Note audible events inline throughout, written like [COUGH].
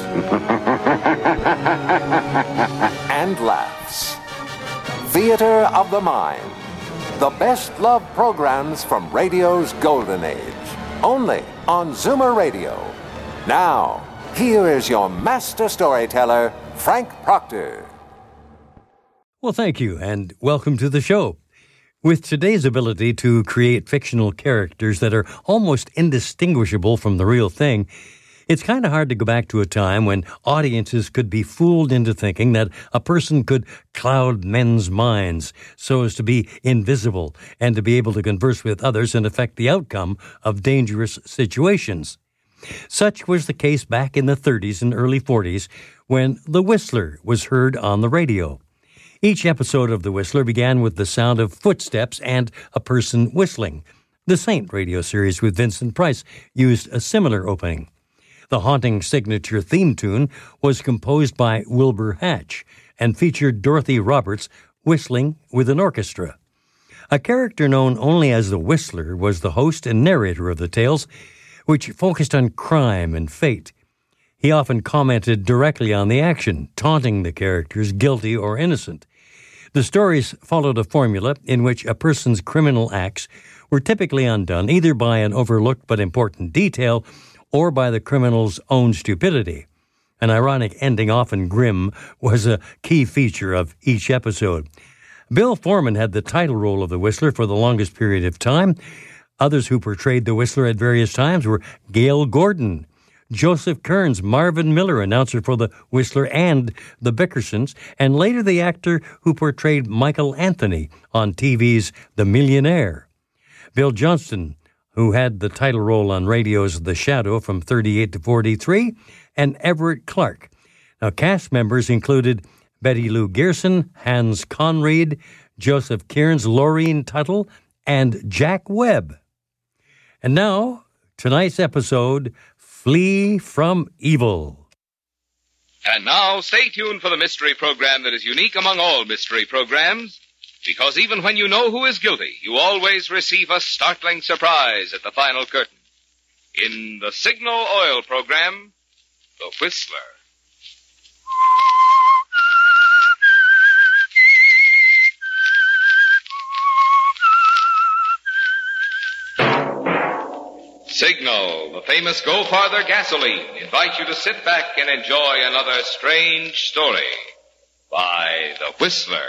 [LAUGHS] and laughs. Theater of the Mind. The best love programs from radio's golden age. Only on Zoomer Radio. Now, here is your master storyteller, Frank Proctor. Well, thank you, and welcome to the show. With today's ability to create fictional characters that are almost indistinguishable from the real thing, it's kind of hard to go back to a time when audiences could be fooled into thinking that a person could cloud men's minds so as to be invisible and to be able to converse with others and affect the outcome of dangerous situations. Such was the case back in the 30s and early 40s when The Whistler was heard on the radio. Each episode of The Whistler began with the sound of footsteps and a person whistling. The Saint radio series with Vincent Price used a similar opening. The haunting signature theme tune was composed by Wilbur Hatch and featured Dorothy Roberts whistling with an orchestra. A character known only as the Whistler was the host and narrator of the tales, which focused on crime and fate. He often commented directly on the action, taunting the characters, guilty or innocent. The stories followed a formula in which a person's criminal acts were typically undone either by an overlooked but important detail or by the criminal's own stupidity. An ironic ending, often grim, was a key feature of each episode. Bill Forman had the title role of the Whistler for the longest period of time. Others who portrayed the Whistler at various times were Gale Gordon, Joseph Kearns, Marvin Miller, announcer for the Whistler and the Bickersons, and later the actor who portrayed Michael Anthony on TV's The Millionaire. Bill Johnstone, who had the title role on radio's The Shadow from 38 to 43, and Everett Clarke. Now, cast members included Betty Lou Gerson, Hans Conried, Joseph Kearns, Lurene Tuttle, and Jack Webb. And now, tonight's episode Flee from Evil. And now, stay tuned for the mystery program that is unique among all mystery programs, because even when you know who is guilty, you always receive a startling surprise at the final curtain. In the Signal Oil program, The Whistler. Signal, the famous Go Farther gasoline, invites you to sit back and enjoy another strange story by The Whistler.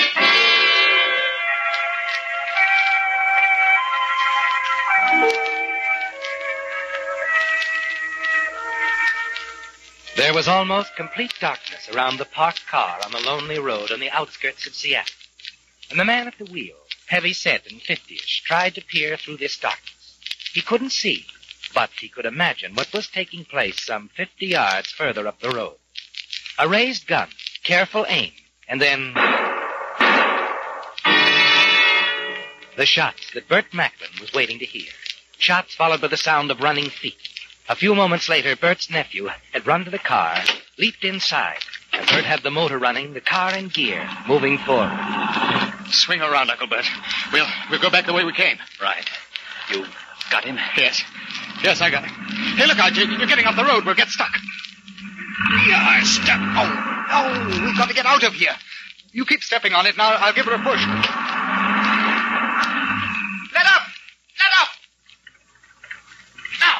There was almost complete darkness around the parked car on the lonely road on the outskirts of Seattle. And the man at the wheel, heavy set and fifty-ish, tried to peer through this darkness. He couldn't see, but he could imagine what was taking place some fifty yards further up the road. A raised gun, careful aim, and then the shots that Bert Macklin was waiting to hear. Shots followed by the sound of running feet. A few moments later, Bert's nephew had run to the car, leaped inside, and Bert had the motor running, the car in gear, moving forward. Swing around, Uncle Bert. We'll we'll go back the way we came. Right. You got him? Yes. Yes, I got him. Hey, look out. you- You're getting off the road. We'll get stuck. Yeah, stuck. Oh, no. We've got to get out of here. You keep stepping on it, and I'll, I'll give her a push. Let up! Let up! Now!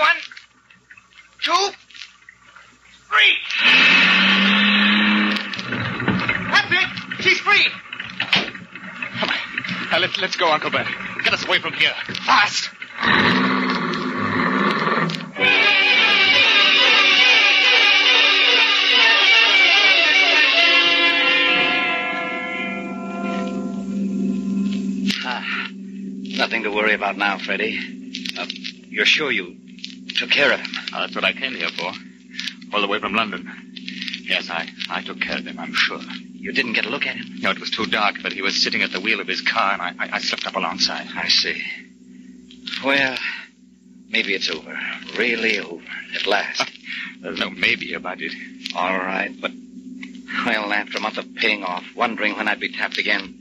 One, two, three! That's it! She's free! Come on. Now, let, let's go, Uncle Ben. Get us away from here. Fast! Nothing to worry about now, Freddie. Uh, you're sure you took care of him? Oh, that's what I came here for. All the way from London. Yes, I, I took care of him, I'm sure. You didn't get a look at him? No, it was too dark, but he was sitting at the wheel of his car, and I, I, I slipped up alongside. I see. Well, maybe it's over. Really over. At last. There's [LAUGHS] no maybe about it. All right, but, well, after a month of paying off, wondering when I'd be tapped again,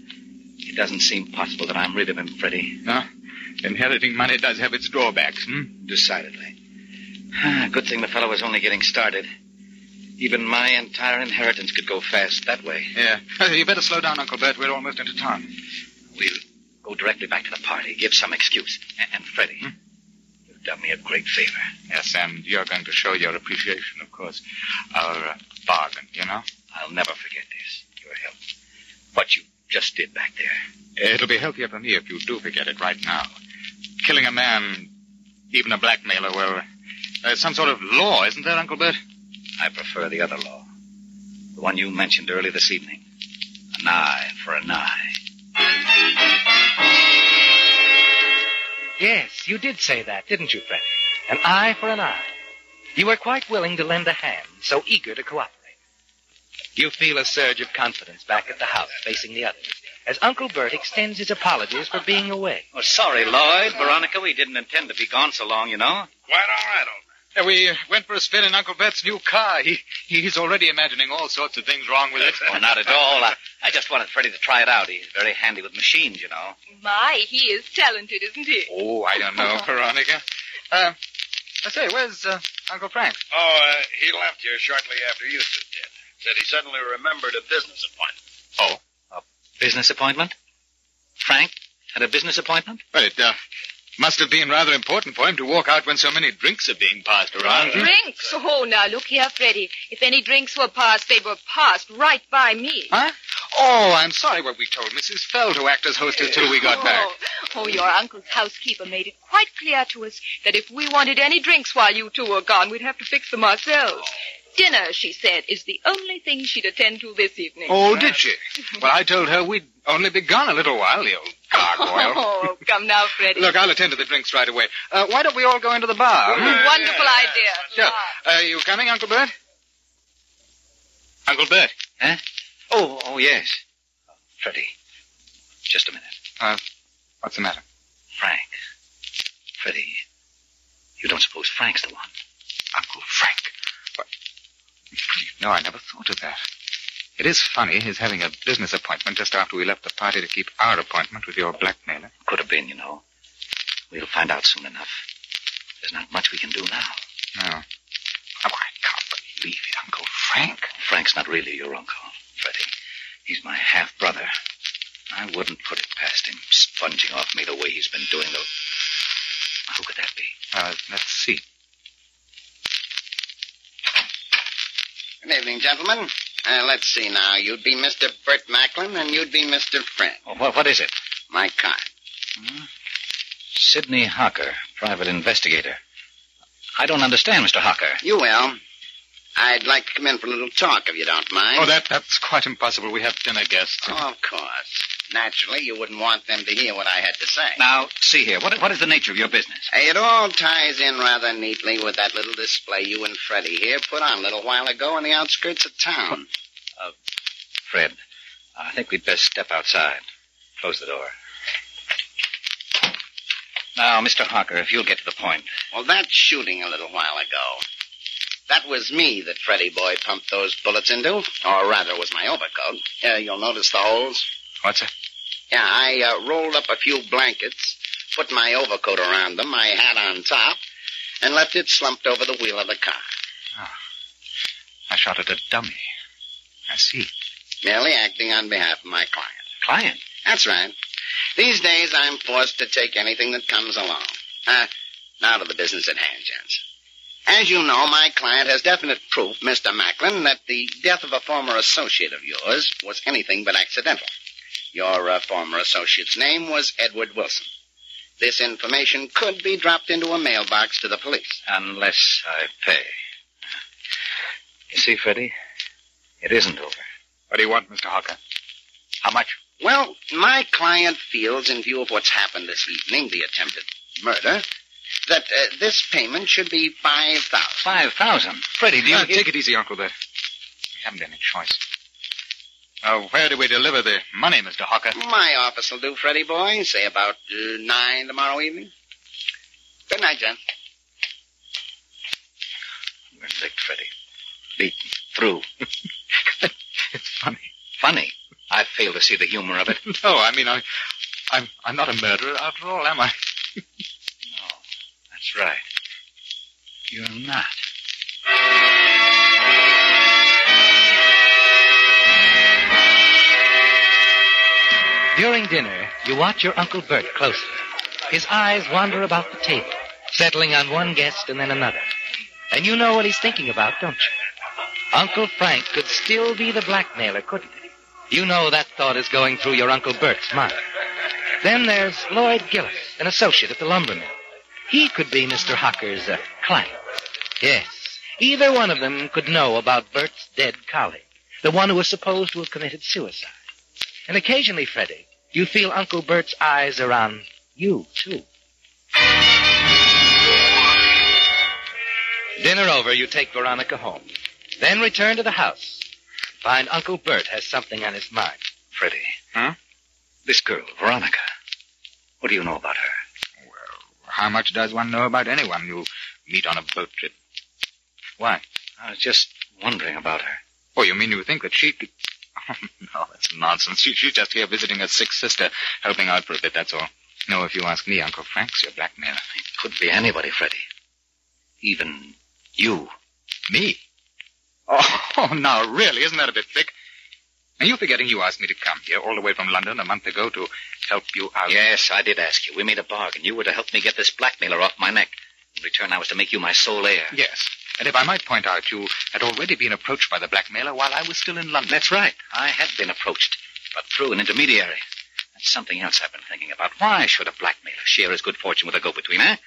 it doesn't seem possible that I'm rid of him, Freddie. No? Inheriting money does have its drawbacks, hmm? Decidedly. Ah, Good thing the fellow was only getting started. Even my entire inheritance could go fast that way. Yeah. You better slow down, Uncle Bert. We're almost into town. We'll go directly back to the party, give some excuse. A- And, Freddie, you've done me a great favor. Yes, and you're going to show your appreciation, of course. Our uh, bargain, you know? I'll never forget this. Your help. What you just did back there. It'll be healthier for me if you do forget it right now. Killing a man, even a blackmailer, well, there's some sort of law, isn't there, Uncle Bert? I prefer the other law. The one you mentioned early this evening. An eye for an eye. Yes, you did say that, didn't you, Freddie? An eye for an eye. You were quite willing to lend a hand, so eager to cooperate. You feel a surge of confidence back at the house, facing the others, as Uncle Bert extends his apologies for being away. Oh, sorry, Lloyd. Veronica, we didn't intend to be gone so long, you know. Quite all right, old Uh, we went for a spin in Uncle Bert's new car. He, he's already imagining all sorts of things wrong with it. [LAUGHS] Oh, not at all. I, I just wanted Freddie to try it out. He's very handy with machines, you know. My, he is talented, isn't he? Oh, I don't know, [LAUGHS] Veronica. Uh, I say, where's uh, Uncle Frank? Oh, uh, he left here shortly after you two did. Said he suddenly remembered a business appointment. Oh, a Business appointment? Frank had a business appointment? well, it uh, must have been rather important for him to walk out when so many drinks are being passed around. Drinks? Oh, now look here, Freddie. If any drinks were passed, they were passed right by me. Huh? Oh, I'm sorry what we told Mrs. Fell to act as hostess till we got oh, back. Oh, oh, your uncle's housekeeper made it quite clear to us that if we wanted any drinks while you two were gone, we'd have to fix them ourselves. Dinner, she said, is the only thing she'd attend to this evening. Oh, did she? Well, I told her we'd only be gone a little while, the old gargoyle. [LAUGHS] Oh, come now, Freddie. Look, I'll attend to the drinks right away. Uh, why don't we all go into the bar? hmm? Wonderful idea. Sure. Uh, you coming, Uncle Bert? Uncle Bert. Huh? Oh, oh, yes. Freddie, just a minute. Uh, what's the matter? Frank. Freddie, you don't suppose Frank's the one? Uncle Frank. What? No, I never thought of that. It is funny, his having a business appointment just after we left the party to keep our appointment with your blackmailer. Could have been, you know. We'll find out soon enough. There's not much we can do now. No. Oh, I can't believe it, Uncle Frank. Frank's not really your uncle, Freddie. He's my half brother. I wouldn't put it past him, sponging off me the way he's been doing, though. Who could that be? Uh, let's see. Good evening, gentlemen. Uh, let's see now. You'd be Mr. Bert Macklin, and you'd be Mr. Friend. Oh, what, what is it? My card. Sidney Hocker, private investigator. I don't understand, Mr. Hocker. You will. I'd like to come in for a little talk, if you don't mind. Oh, that that's quite impossible. We have dinner guests. Oh, of course. Naturally, you wouldn't want them to hear what I had to say. Now, see here. What, what is the nature of your business? It all ties in rather neatly with that little display you and Freddie here put on a little while ago on the outskirts of town. Fred, I think we'd best step outside. Close the door. Now, Mr. Harker, if you'll get to the point. Well, that shooting a little while ago. That was me that Freddie boy pumped those bullets into, or rather, it was my overcoat. Uh, you'll notice the holes. What's that? Yeah, I uh, rolled up a few blankets, put my overcoat around them, my hat on top, and left it slumped over the wheel of the car. Ah. I shot at a dummy. I see. Merely acting on behalf of my client. Client? That's right. These days, I'm forced to take anything that comes along. Uh, now to the business at hand, gents. As you know, my client has definite proof, Mr. Macklin, that the death of a former associate of yours was anything but accidental. Your uh, former associate's name was Edward Wilson. This information could be dropped into a mailbox to the police. Unless I pay. You see, Freddie, it isn't over. What do you want, Mr. Hawker? How much? Well, my client feels, in view of what's happened this evening, the attempted murder, that uh, this payment should be five thousand. Five thousand? Freddie, do you... Uh, take it easy, Uncle Bert. We haven't any choice. Uh, where do we deliver the money, Mr. Hawker? My office will do, Freddie boy. Say about uh, nine tomorrow evening. Good night, John. We're licked, Freddie. Beaten. Through. [LAUGHS] it's funny. Funny? I fail to see the humor of it. [LAUGHS] No, I mean, I, I'm, I'm not a murderer after all, am I? [LAUGHS] no, that's right. You're not. During dinner, you watch your Uncle Bert closely. His eyes wander about the table, settling on one guest and then another. And you know what he's thinking about, don't you? Uncle Frank could still be the blackmailer, couldn't he? You know that thought is going through your Uncle Bert's mind. Then there's Lloyd Gillis, an associate at the lumber mill. He could be Mr. Hocker's uh, client. Yes, either one of them could know about Bert's dead colleague, the one who was supposed to have committed suicide. And occasionally, Freddie, you feel Uncle Bert's eyes are on you, too. Dinner over, you take Veronica home. Then return to the house. Find Uncle Bert has something on his mind. Freddie. Huh? This girl, Veronica. What do you know about her? Well, how much does one know about anyone you meet on a boat trip? Why? I was just wondering about her. Oh, you mean you think that she could... Oh, [LAUGHS] no, that's nonsense. She, she's just here visiting her sick sister, helping out for a bit, that's all. No, if you ask me, Uncle Frank's your blackmailer. It could be anybody, Freddie. Even you. Me? Oh, [LAUGHS] oh, now, really, isn't that a bit thick? Are you forgetting you asked me to come here all the way from London a month ago to help you out? Yes, I did ask you. We made a bargain. You were to help me get this blackmailer off my neck. In return, I was to make you my sole heir. Yes. And if I might point out, you had already been approached by the blackmailer while I was still in London. That's right. I had been approached, but through an intermediary. That's something else I've been thinking about. Why should a blackmailer share his good fortune with a go-between, eh?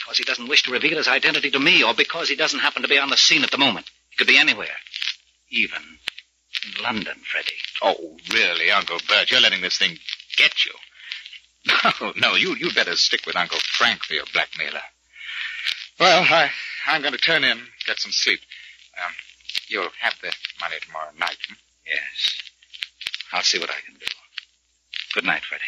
Because he doesn't wish to reveal his identity to me, or because he doesn't happen to be on the scene at the moment. He could be anywhere. Even in London, Freddie. Oh, really, Uncle Bert? You're letting this thing get you. [LAUGHS] No, no, you, you'd better stick with Uncle Frank for your blackmailer. Well, I, I'm going to turn in, get some sleep. Um, you'll have the money tomorrow night. Hmm? Yes. I'll see what I can do. Good night, Freddie.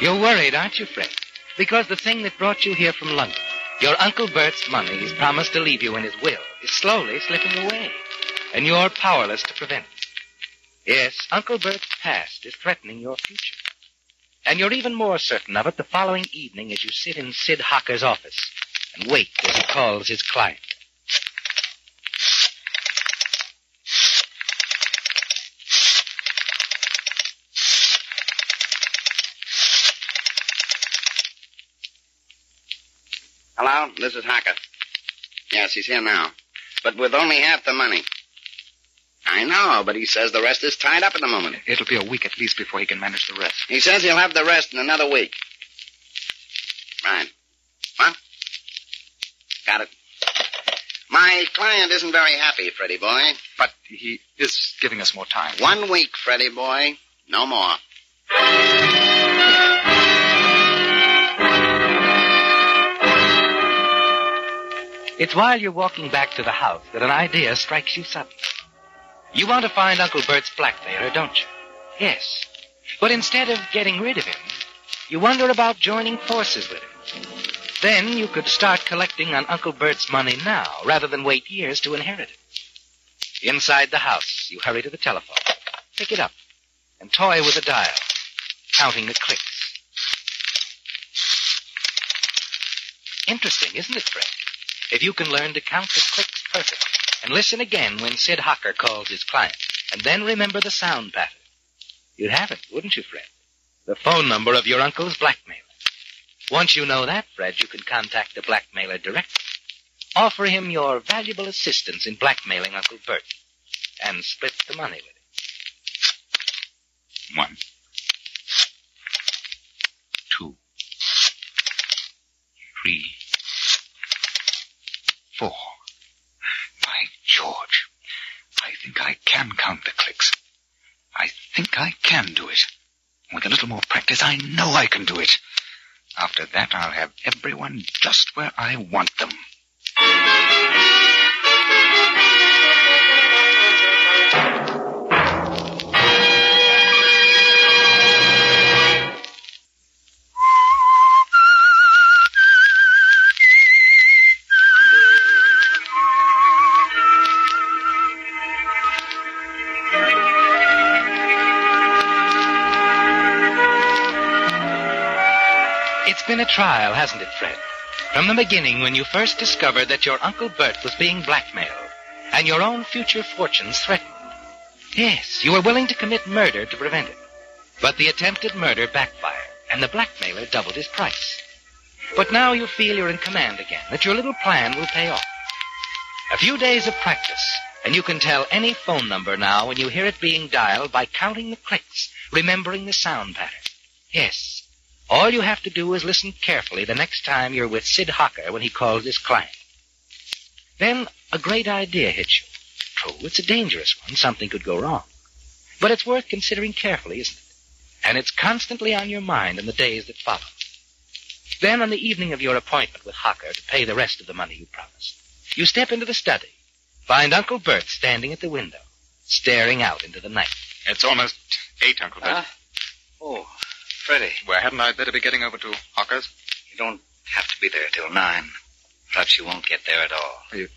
You're worried, aren't you, Fred? Because the thing that brought you here from London, your Uncle Bert's money he's promised to leave you in his will, is slowly slipping away. And you're powerless to prevent it. Yes, Uncle Bert's past is threatening your future. And you're even more certain of it the following evening as you sit in Sid Hocker's office and wait as he calls his client. Hello, this is Hocker. Yes, he's here now. But with only half the money. I know, but he says the rest is tied up at the moment. It'll be a week at least before he can manage the rest. He says he'll have the rest in another week. Right. What? Got it. My client isn't very happy, Freddie boy. But he is giving us more time. One week, Freddie boy. No more. It's while you're walking back to the house that an idea strikes you suddenly. You want to find Uncle Bert's blackmailer, don't you? Yes. But instead of getting rid of him, you wonder about joining forces with him. Then you could start collecting on Uncle Bert's money now, rather than wait years to inherit it. Inside the house, you hurry to the telephone, pick it up, and toy with the dial, counting the clicks. Interesting, isn't it, Fred? if you can learn to count the clicks perfectly and listen again when Sid Hocker calls his client, and then remember the sound pattern. You'd have it, wouldn't you, Fred? The phone number of your uncle's blackmailer. Once you know that, Fred, you can contact the blackmailer directly. Offer him your valuable assistance in blackmailing Uncle Bert and split the money with him. One. Two. Three. Four. By George. I think I can count the clicks. I think I can do it. With a little more practice, I know I can do it. After that, I'll have everyone just where I want them. Been a trial, hasn't it, Fred? From the beginning, when you first discovered that your Uncle Bert was being blackmailed and your own future fortunes threatened. Yes, you were willing to commit murder to prevent it. But the attempted murder backfired, and the blackmailer doubled his price. But now you feel you're in command again, that your little plan will pay off. A few days of practice, and you can tell any phone number now when you hear it being dialed by counting the clicks, remembering the sound pattern. Yes, all you have to do is listen carefully the next time you're with Sid Hocker when he calls his client. Then a great idea hits you. True, it's a dangerous one. Something could go wrong. But it's worth considering carefully, isn't it? And it's constantly on your mind in the days that follow. Then on the evening of your appointment with Hocker to pay the rest of the money you promised, you step into the study, find Uncle Bert standing at the window, staring out into the night. It's almost eight, Uncle Bert. Ah. Oh, Freddie, Well, hadn't I better be getting over to Hawker's? you don't have to be there till nine. Perhaps you won't get there at all. You,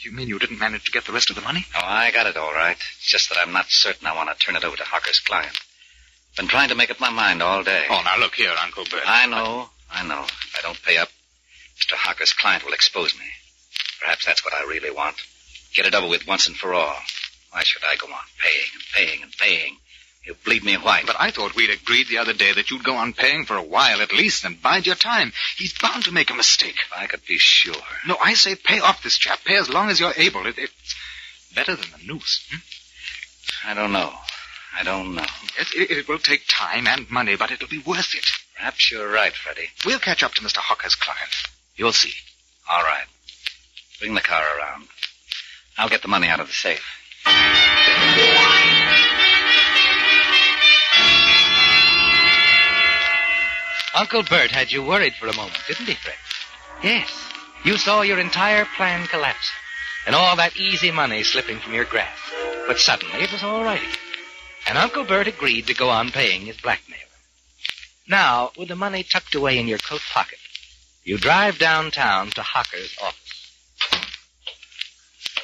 you, mean you didn't manage to get the rest of the money? Oh, I got it all right. It's just that I'm not certain I want to turn it over to Hawker's client. Been trying to make up my mind all day. Oh, now look here, Uncle Bert. I know, I know. If I don't pay up, Mr. Hawker's client will expose me. Perhaps that's what I really want. Get it over with once and for all. Why should I go on paying and paying and paying? He'll bleed me white. But I thought we'd agreed the other day that you'd go on paying for a while at least and bide your time. He's bound to make a mistake. If I could be sure. No, I say pay off this chap. Pay as long as you're able. It, it's better than the noose. Hmm? I don't know. I don't know. It, it, it will take time and money, but it'll be worth it. Perhaps you're right, Freddie. We'll catch up to Mr. Hawker's client. You'll see. All right. Bring the car around. I'll get the money out of the safe. Uncle Bert had you worried for a moment, didn't he, Fred? Yes. You saw your entire plan collapsing and all that easy money slipping from your grasp. But suddenly it was all right again. And Uncle Bert agreed to go on paying his blackmailer. Now, with the money tucked away in your coat pocket, you drive downtown to Hocker's office.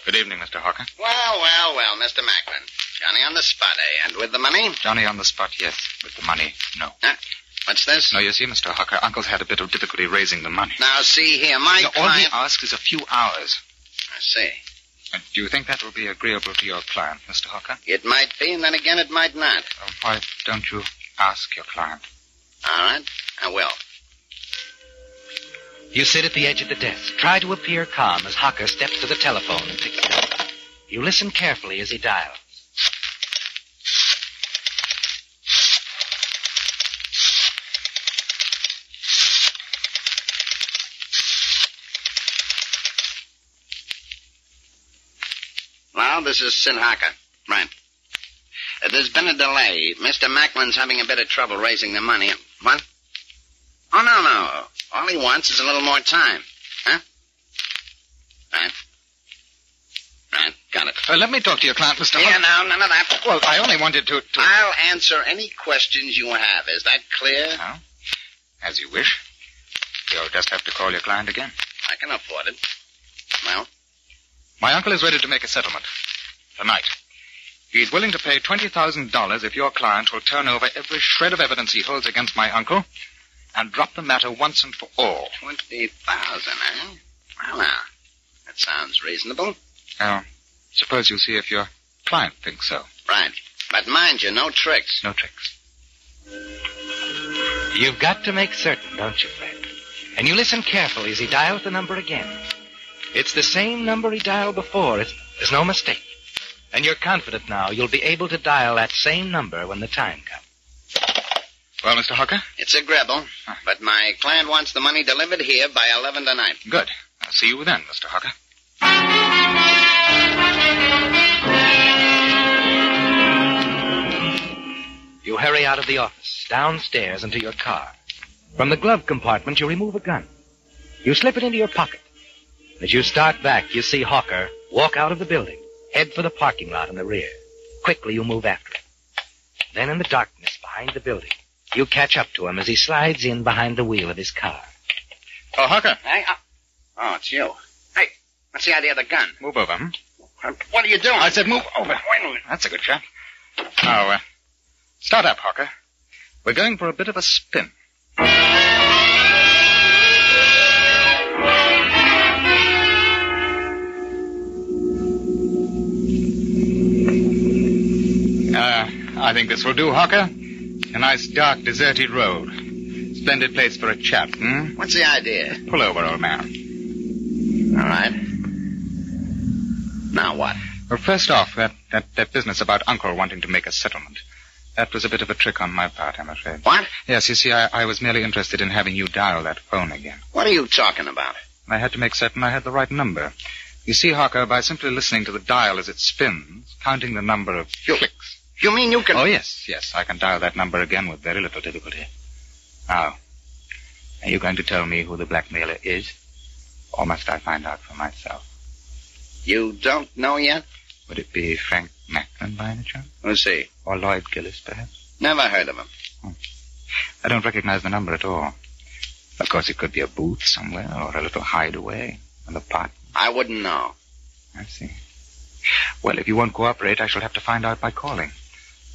Good evening, Mr. Hawker. Well, well, well, Mr. Macklin. Johnny on the spot, eh? And with the money? Johnny on the spot, yes. With the money, no. Huh? What's this? No, you see, Mr. Hawker, Uncle's had a bit of difficulty raising the money. Now, see here, my No, all he client... asks is a few hours. I see. And do you think that will be agreeable to your client, Mr. Hawker? It might be, and then again it might not. Uh, why don't you ask your client? All right, I will. You sit at the edge of the desk, try to appear calm as Hocker steps to the telephone and picks it up. You listen carefully as he dials. Well, this is Sid Hocker. Right. Uh, there's been a delay. Mr. Macklin's having a bit of trouble raising the money. What? Oh, no, no. All he wants is a little more time. Huh? Right. Right, got it. Uh, let me talk to your client, Mr. Hawker. now, none of that. Well, I only wanted to... to... I'll answer any questions you have. Is that clear? Oh, as you wish. You'll just have to call your client again. I can afford it. Well, My uncle is ready to make a settlement. Tonight. He's willing to pay $20,000 if your client will turn over every shred of evidence he holds against my uncle and drop the matter once and for all. 20000 eh? Well, now. That sounds reasonable. Now, suppose you see if your client thinks so. Right. But mind you, no tricks. No tricks. You've got to make certain, don't you, Fred? And you listen carefully as he dials the number again. It's the same number he dialed before. It's, there's no mistake. And you're confident now you'll be able to dial that same number when the time comes. Well, Mr. Hawker? It's a gribble, but my client wants the money delivered here by 11 tonight. Good. I'll see you then, Mr. Hawker. You hurry out of the office, downstairs into your car. From the glove compartment, you remove a gun. You slip it into your pocket. As you start back, you see Hawker walk out of the building, head for the parking lot in the rear. Quickly, you move after him. Then, in the darkness behind the building, you catch up to him as he slides in behind the wheel of his car. Oh, Hawker. Hey, uh, oh, it's you. Hey, what's the idea of the gun? Move over, hmm? What are you doing? I said move over. Wait a minute. That's a good shot. Now, uh, start up, Hawker. We're going for a bit of a spin. Uh, I think this will do, Hawker. A nice, dark, deserted road. Splendid place for a chat, hmm? What's the idea? Pull over, old man. All right. Now what? Well, first off, that, that, that business about Uncle wanting to make a settlement. That was a bit of a trick on my part, I'm afraid. What? Yes, you see, I, I was merely interested in having you dial that phone again. What are you talking about? I had to make certain I had the right number. You see, Hawker, by simply listening to the dial as it spins, counting the number of clicks. You mean you can... Oh, yes, yes, I can dial that number again with very little difficulty. Now, are you going to tell me who the blackmailer is? Or must I find out for myself? You don't know yet? Would it be Frank Macklin by any chance? Who's he? Or Lloyd Gillis, perhaps? Never heard of him. Hmm. I don't recognize the number at all. Of course, it could be a booth somewhere or a little hideaway, an apartment. I wouldn't know. I see. Well, if you won't cooperate, I shall have to find out by calling.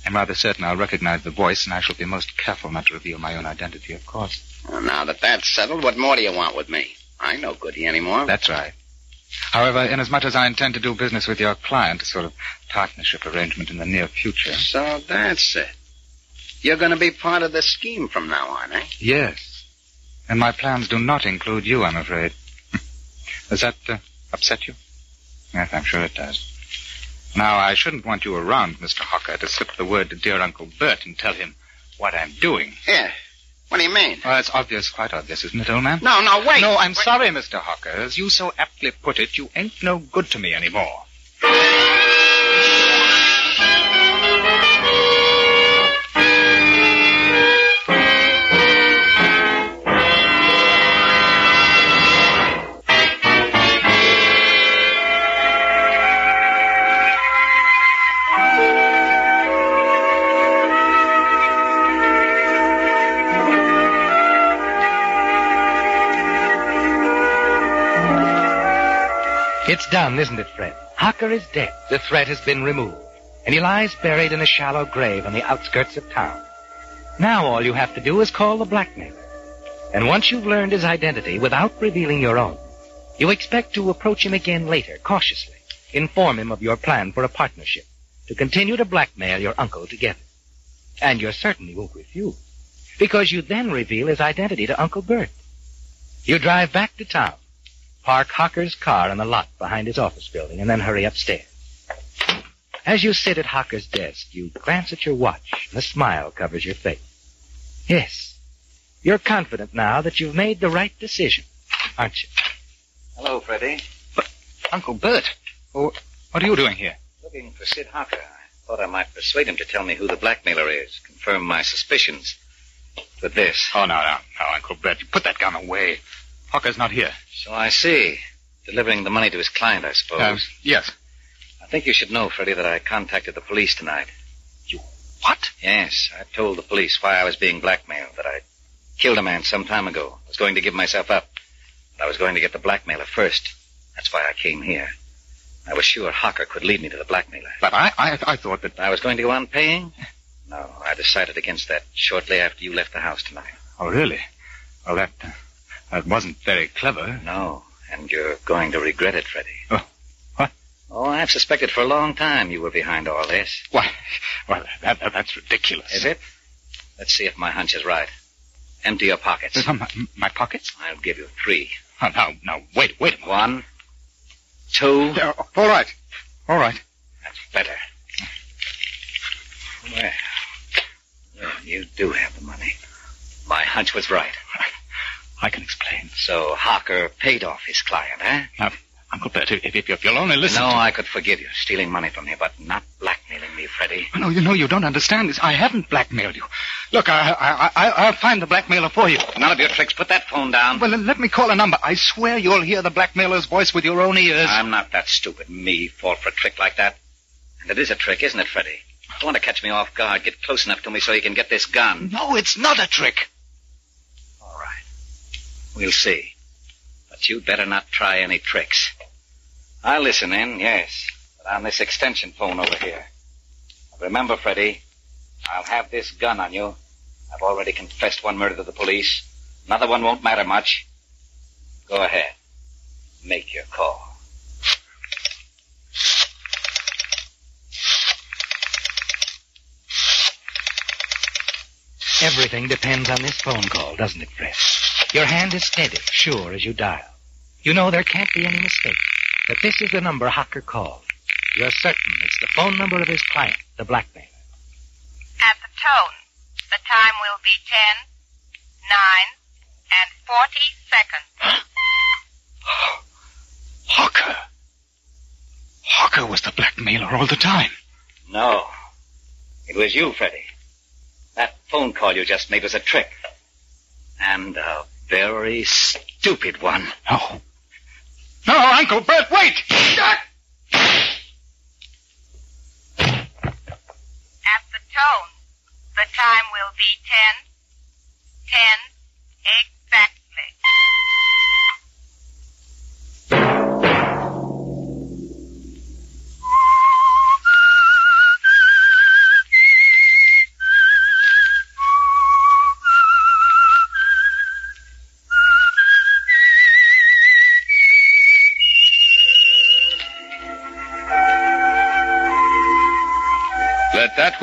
I'm rather certain I'll recognize the voice, and I shall be most careful not to reveal my own identity, of course. Well, now that that's settled, what more do you want with me? I no goody anymore. That's right. However, inasmuch as I intend to do business with your client, a sort of partnership arrangement in the near future. So that's it. You're going to be part of the scheme from now on, eh? Yes. And my plans do not include you, I'm afraid. [LAUGHS] Does that uh, upset you? Yes, I'm sure it does. Now, I shouldn't want you around, Mr. Hawker, to slip the word to dear Uncle Bert and tell him what I'm doing. Yeah. What do you mean? Well, it's obvious, quite obvious, isn't it, old man? No, no, wait. No, I'm Wait. sorry, Mr. Hawker. As you so aptly put it, you ain't no good to me anymore. It's done, isn't it, Fred? Hocker is dead. The threat has been removed. And he lies buried in a shallow grave on the outskirts of town. Now all you have to do is call the blackmailer. And once you've learned his identity without revealing your own, you expect to approach him again later, cautiously. Inform him of your plan for a partnership to continue to blackmail your uncle together. And you're certain he won't refuse. Because you then reveal his identity to Uncle Bert. You drive back to town, park Hocker's car in the lot behind his office building, and then hurry upstairs. As you sit at Hocker's desk, you glance at your watch, and a smile covers your face. Yes, you're confident now that you've made the right decision, aren't you? Hello, Freddie. Uncle Bert. Oh, what are you doing here? Looking for Sid Hocker. I thought I might persuade him to tell me who the blackmailer is, confirm my suspicions. With this. Oh, no, no, no, Uncle Bert. You put that gun away. Hawker's not here. So I see. Delivering the money to his client, I suppose. Uh, yes. I think you should know, Freddie, that I contacted the police tonight. You what? Yes, I told the police why I was being blackmailed, that I killed a man some time ago. I was going to give myself up. But I was going to get the blackmailer first. That's why I came here. I was sure Hocker could lead me to the blackmailer. But I, I, I thought that. I was going to go on paying? No, I decided against that shortly after you left the house tonight. Oh, really? Well, that, uh, that wasn't very clever. No, And you're going to regret it, Freddie. Oh, what? Oh, I've suspected for a long time you were behind all this. Why, well, that, that, that's ridiculous. Is it? Let's see if my hunch is right. Empty your pockets. My, my pockets? I'll give you three. Oh, now, now, wait, wait a moment. One, two. Uh, all right. All right. That's better. Well, well, you do have the money. My hunch was right. I can explain. So Harker paid off his client, eh? Now, Uncle Bert, if, if, if you'll only listen. No, to... I could forgive you stealing money from me, but not blackmailing me, Freddie. No, you know, you don't understand this. I haven't blackmailed you. Look, I, I, I, I'll find the blackmailer for you. None of your tricks. Put that phone down. Well, let me call a number. I swear you'll hear the blackmailer's voice with your own ears. I'm not that stupid. Me fall for a trick like that. And it is a trick, isn't it, Freddie? You want to catch me off guard. Get close enough to me so you can get this gun. No, it's not a trick. We'll see. But you'd better not try any tricks. I'll listen in, yes. But on this extension phone over here. Remember, Freddie, I'll have this gun on you. I've already confessed one murder to the police. Another one won't matter much. Go ahead. Make your call. Everything depends on this phone call, doesn't it, Fred? Your hand is steady, sure, as you dial. You know there can't be any mistake. That this is the number Hocker called. You're certain it's the phone number of his client, the blackmailer. At the tone, the time will be ten, nine, and 40 seconds. [GASPS] Hocker. Hocker was the blackmailer all the time. No. It was you, Freddy. That phone call you just made was a trick. And a very stupid one. No. No, Uncle Bert, wait! Shut. At the tone, the time will be 10, 10 exactly.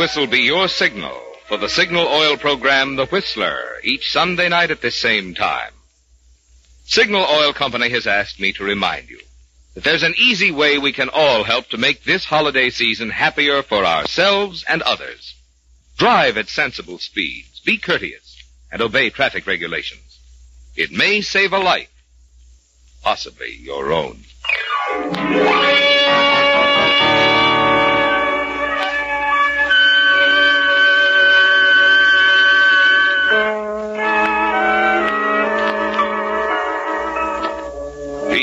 Whistle be your signal for the signal oil program, The Whistler, each Sunday night at this same time. Signal Oil Company has asked me to remind you that there's an easy way we can all help to make this holiday season happier for ourselves and others. Drive at sensible speeds, be courteous, and obey traffic regulations. It may save a life, possibly your own.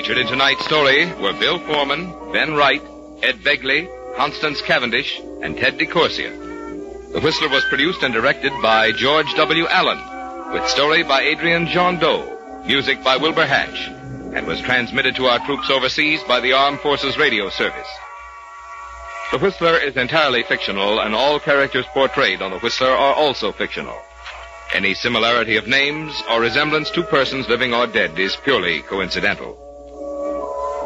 Featured in tonight's story were Bill Forman, Ben Wright, Ed Begley, Constance Cavendish, and Ted DeCorsia. The Whistler was produced and directed by George W. Allen, with story by Adrian Gendot, music by Wilbur Hatch, and was transmitted to our troops overseas by the Armed Forces Radio Service. The Whistler is entirely fictional, and all characters portrayed on The Whistler are also fictional. Any similarity of names or resemblance to persons living or dead is purely coincidental.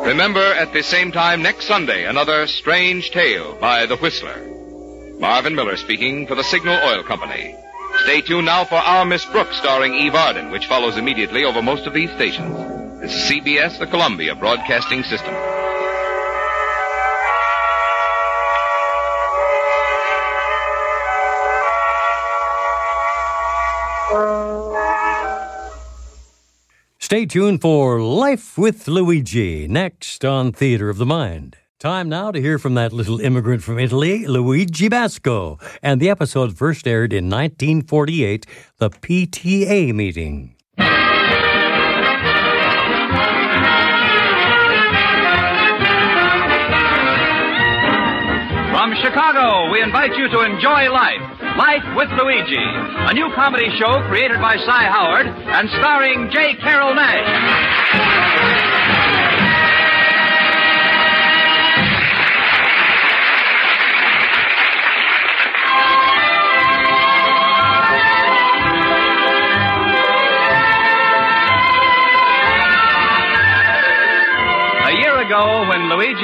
Remember at the same time next Sunday another strange tale by The Whistler. Marvin Miller speaking for the Signal Oil Company. Stay tuned now for Our Miss Brooks starring Eve Arden, which follows immediately over most of these stations. This is CBS, the Columbia Broadcasting System. Stay tuned for Life with Luigi, next on Theater of the Mind. Time now to hear from that little immigrant from Italy, Luigi Basco, and the episode first aired in 1948, the PTA meeting. From Chicago, we invite you to enjoy life. Life with Luigi, a new comedy show created by Cy Howard and starring J. Carrol Naish.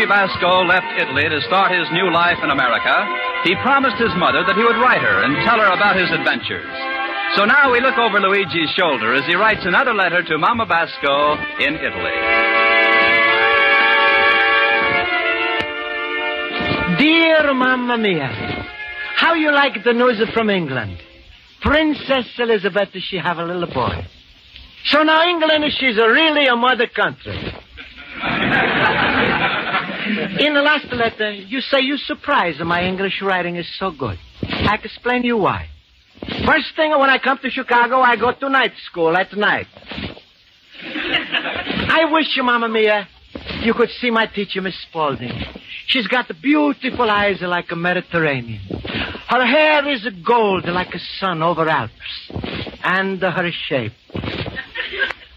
Basco left Italy to start his new life in America, he promised his mother that he would write her and tell her about his adventures. So now we look over Luigi's shoulder as he writes another letter to Mama Basco in Italy. Dear Mamma Mia, how you like the news from England? Princess Elizabeth, she have a little boy. So now England, she's really a mother country. In the last letter, you say you're surprised that my English writing is so good. I can explain you why. First thing when I come to Chicago, I go to night school at night. I wish you, Mamma Mia, you could see my teacher, Miss Spaulding. She's got beautiful eyes like a Mediterranean. Her hair is gold like a sun over Alps. And her shape.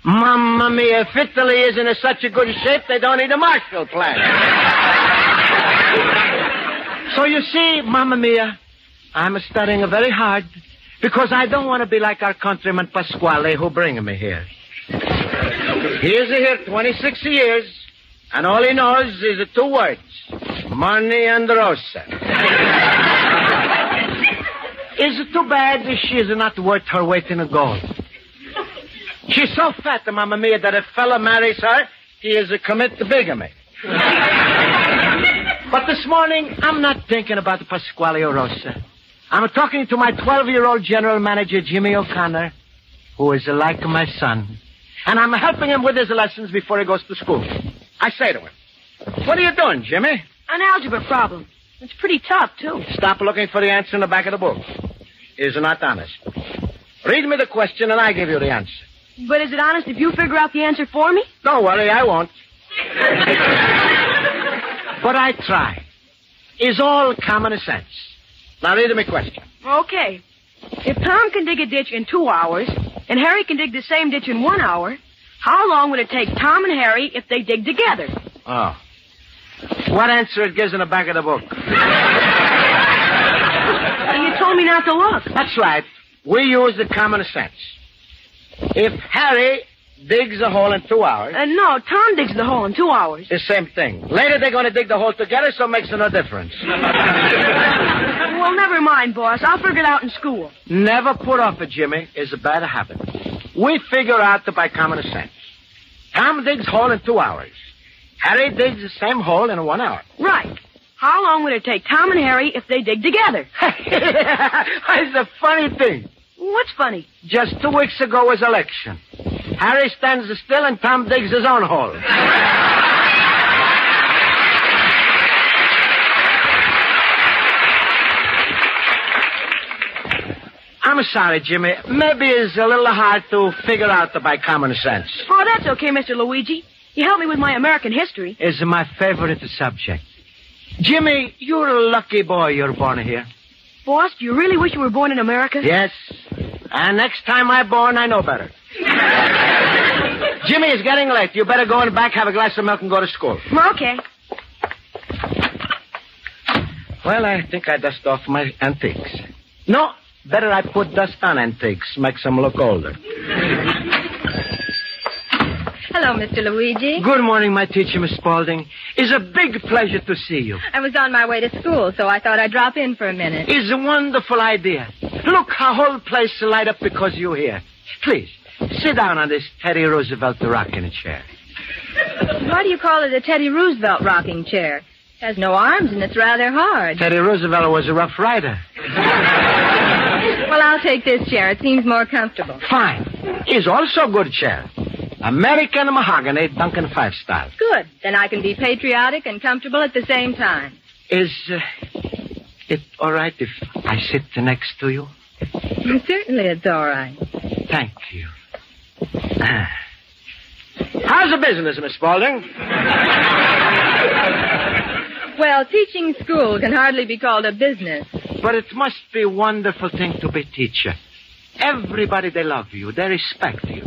Mamma mia, if Italy isn't in such a good shape, they don't need a Marshall Plan. so you see, Mamma mia, I'm studying very hard because I don't want to be like our countryman Pasquale who bring me here. He's here 26 years, and all he knows is the two words. Money and Rosa. is it too bad she is not worth her weight in gold? She's so fat, the Mamma Mia, that if fella marries her, he is a commit to bigamy. [LAUGHS] but this morning, I'm not thinking about the Pasquale Rosa. I'm talking to my 12-year-old general manager, Jimmy O'Connor, who is like of my son. And I'm helping him with his lessons before he goes to school. I say to him, what are you doing, Jimmy? An algebra problem. It's pretty tough, too. Stop looking for the answer in the back of the book. Is not honest. Read me the question and I give you the answer. But is it honest if you figure out the answer for me? Don't worry, I won't. [LAUGHS] but I try. Is all common sense. Now read me a question. Okay. If Tom can dig a ditch in two hours, and Harry can dig the same ditch in one hour, how long would it take Tom and Harry if they dig together? Oh. What answer it gives in the back of the book? [LAUGHS] you told me not to look. That's right. We use the common sense. If Harry digs a hole in two hours. Uh, no, Tom digs the hole in two hours. The same thing. Later they're going to dig the hole together, so it makes no difference. [LAUGHS] well, never mind, boss. I'll figure it out in school. Never put off it, Jimmy, is a bad habit. We figure out by common sense. Tom digs hole in two hours. Harry digs the same hole in one hour. Right. How long would it take Tom and Harry if they dig together? [LAUGHS] it's a funny thing. What's funny? Just two weeks ago was election. Harry stands still and Tom digs his own hole. I'm sorry, Jimmy. Maybe it's a little hard to figure out by common sense. Oh, that's okay, Mr. Luigi. You helped me with my American history. It's my favorite subject. Jimmy, you're a lucky boy you're born here. Boss, do you really wish you were born in America? Yes. And next time I'm born, I know better. [LAUGHS] Jimmy, it's getting late. You better go in back, have a glass of milk, and go to school. Okay. Well, I think I dust off my antiques. No, better I put dust on antiques, makes them look older. [LAUGHS] Hello, Mr. Luigi. Good morning, my teacher, Miss Spaulding. It's a big pleasure to see you. I was on my way to school, so I thought I'd drop in for a minute. It's a wonderful idea. Look, our whole place light up because you're here. Please, sit down on this Teddy Roosevelt rocking chair. Why do you call it a Teddy Roosevelt rocking chair? It has no arms and it's rather hard. Teddy Roosevelt was a rough rider. well, I'll take this chair. It seems more comfortable. Fine. It's also a good chair. American mahogany, Duncan Phyfe style. Good. Then I can be patriotic and comfortable at the same time. Is uh, it all right if I sit next to you? Certainly, it's all right. Thank you. [CLEARS THROAT] How's the business, Miss Spaulding? well, teaching school can hardly be called a business. But it must be a wonderful thing to be teacher. Everybody, they love you. They respect you.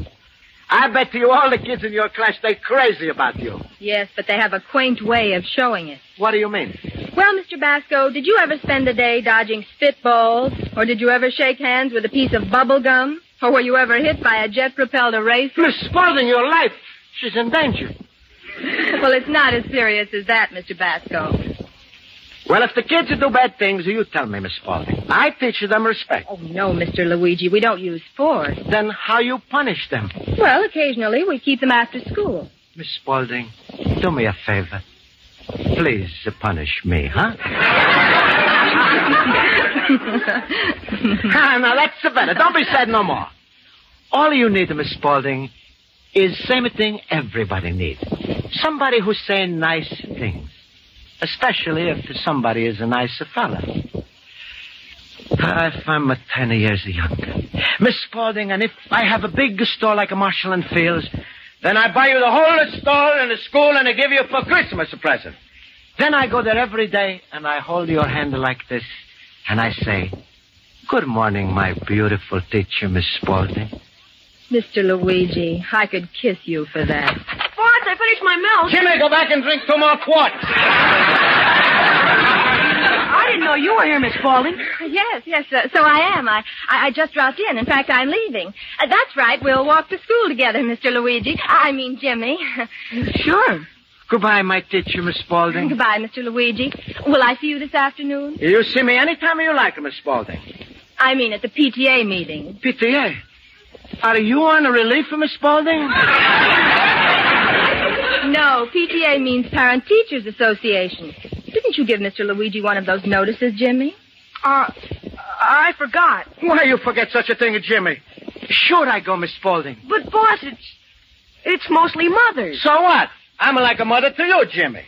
I bet you all the kids in your class, they're crazy about you. Yes, but they have a quaint way of showing it. What do you mean? Well, Mr. Basco, did you ever spend a day dodging spitballs? Or did you ever shake hands with a piece of bubble gum? Or were you ever hit by a jet-propelled eraser? Miss Spaulding, your life, she's in danger. [LAUGHS] well, it's not as serious as that, Mr. Basco. Well, if the kids do bad things, you tell me, Miss Spaulding. I teach them respect. Oh, no, Mr. Luigi. We don't use force. Then how you punish them? Well, occasionally we keep them after school. Miss Spaulding, do me a favor. Please punish me, huh? [LAUGHS] ah, now that's the better. Don't be sad no more. All you need, Miss Spaulding, is same thing everybody needs. Somebody who's saying nice things. Especially if somebody is a nicer fella. Ah, If I'm a ten years younger. Miss Spaulding, and if I have a big store like a Marshall and Fields, then I buy you the whole store and the school and I give you for Christmas a present. Then I go there every day and I hold your hand like this and I say, Good morning, my beautiful teacher, Miss Spaulding. Mr. Luigi, I could kiss you for that. Boss, I finished my milk. Jimmy, go back and drink two more quarts. I didn't know you were here, Miss Spaulding. Yes, yes, uh, so I am. I, I, I just dropped in. In fact, I'm leaving. Uh, that's right. We'll walk to school together, Mr. Luigi. I mean, Jimmy. Sure. Goodbye, my teacher, Miss Spaulding. [LAUGHS] Goodbye, Mr. Luigi. Will I see you this afternoon? You see me any time you like, Miss Spaulding. I mean, at the PTA meeting. PTA? Are you on a relief, for Miss Spaulding? [LAUGHS] No, PTA means Parent Teachers Association. Didn't you give Mr. Luigi one of those notices, Jimmy? Uh, I forgot. Why you forget such a thing Jimmy? Sure I go, Miss Spaulding. But, boss, it's it's mostly mothers. So what? I'm like a mother to you, Jimmy.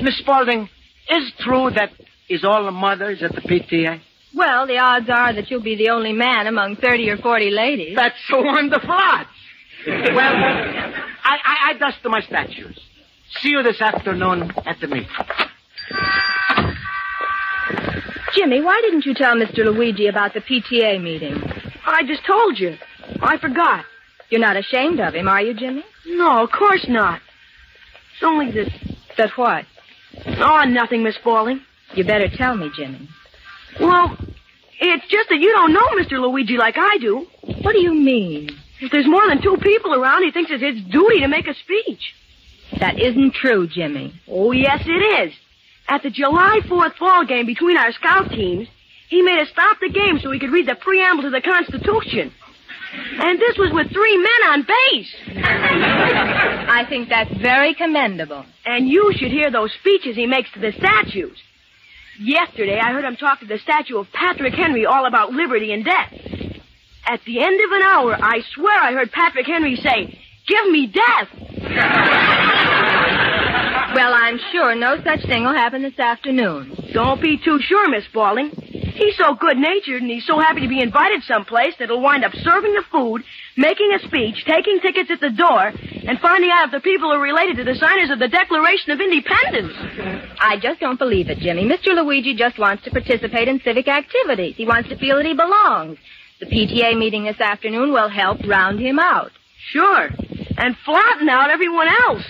Miss Spaulding, is true that is all the mothers at the PTA? Well, the odds are that you'll be the only man among 30 or 40 ladies. That's so wonderful odds. [LAUGHS] well, I, I, I dust my statues. See you this afternoon at the meeting. Jimmy, why didn't you tell Mr. Luigi about the PTA meeting? I just told you. I forgot. You're not ashamed of him, are you, Jimmy? No, of course not. It's only that. That what? Oh, nothing, Miss Spaulding. You better tell me, Jimmy. Well, it's just that you don't know Mr. Luigi like I do. What do you mean? If there's more than two people around, he thinks it's his duty to make a speech. That isn't true, Jimmy. Oh, yes, it is. At the July 4th ball game between our scout teams, he made us stop the game so he could read the preamble to the Constitution. And this was with three men on base. [LAUGHS] I think that's very commendable. And you should hear those speeches he makes to the statues. Yesterday, I heard him talk to the statue of Patrick Henry all about liberty and death. At the end of an hour, I swear I heard Patrick Henry say, Give me death. Well, I'm sure no such thing will happen this afternoon. Don't be too sure, Miss Spaulding. He's so good natured and he's so happy to be invited someplace that he'll wind up serving the food, making a speech, taking tickets at the door, and finding out if the people are related to the signers of the Declaration of Independence. I just don't believe it, Jimmy. Mr. Luigi just wants to participate in civic activities. He wants to feel that he belongs. The PTA meeting this afternoon will help round him out. Sure. And flatten out everyone else.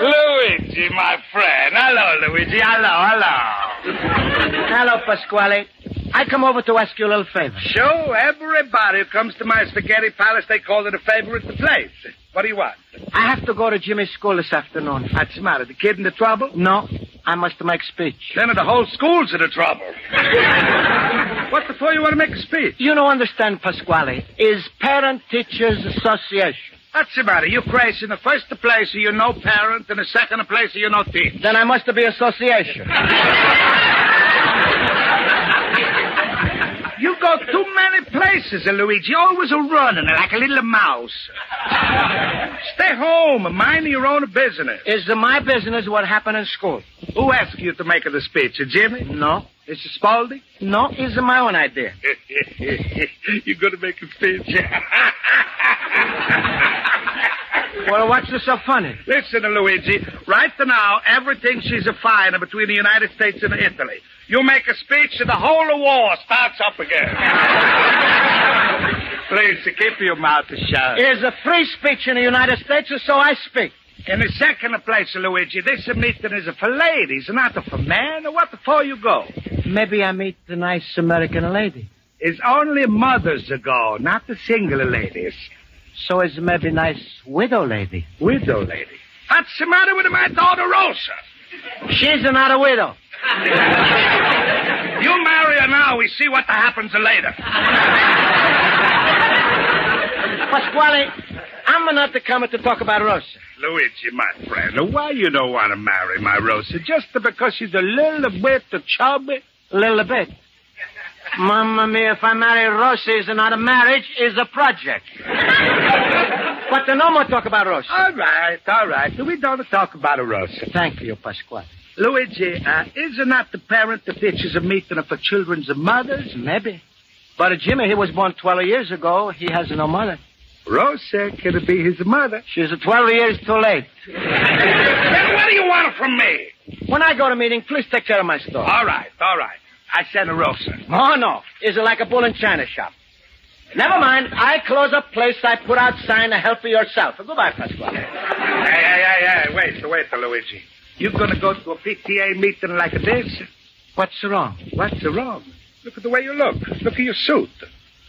Luigi, my friend. Hello, Luigi. Hello, hello. Hello, Pasquale. I come over to ask you a little favor. Sure, everybody who comes to my spaghetti palace, they call it a favor at the place. What do you want? I have to go to Jimmy's school this afternoon. What's the matter? The kid in the trouble? No, I must make a speech. Then the whole school's in [LAUGHS] the trouble. what the for you want to make a speech? You don't understand, Pasquale. Is Parent Teachers Association. What's the matter? You crazy. In the first place, you no parent. In the second place, you no teacher. Then I must be association. [LAUGHS] You go too many places, Luigi. Always a running like a little mouse. Stay home and mind your own business. Is my business what happened in school? Who asked you to make the speech? Jimmy? No. Mr. Spaulding? No, it's my own idea. [LAUGHS] You're going to make a speech. [LAUGHS] well, what's this so funny? Listen, Luigi. Right now, everything she's a fine between the United States and Italy. You make a speech and the whole of war starts up again. [LAUGHS] Please, keep your mouth shut. There's a free speech in the United States, so I speak. In the second place, Luigi, this meeting is for ladies, not for men. What for you go? Maybe I meet the nice American lady. It's only mothers ago, not the single ladies. So is maybe nice widow lady. Widow lady. What's the matter with my daughter Rosa? She's not a widow. You marry her now, we see what happens later. Pasquale, I'm not the comer to talk about Rosa. Luigi, my friend, why you don't want to marry my Rosa? Just because she's a little bit chubby? A little bit. Mamma mia, if I marry Rosa, it's not a marriage, it's a project. but no more talk about Rosa. All right, all right. Do we don't talk about a Rosa. Thank you, Pasquale. Luigi, uh, is it not the parent that teaches a meeting for children's mothers? Maybe. But uh, Jimmy, he was born 12 years ago. He has no mother. Rosa can it be his mother? She's 12 years too late. then what do you want from me? When I go to meeting, please take care of my store. All right, all right. I send a Rosa. Oh, no. Is it like a bull in china shop? Never mind. I close up place. I put out sign to help for yourself. Goodbye, Pasquale. Hey, hey, hey, hey. Wait, wait, Luigi. You gonna go to a PTA meeting like this? What's wrong? What's wrong? Look at the way you look. Look at your suit.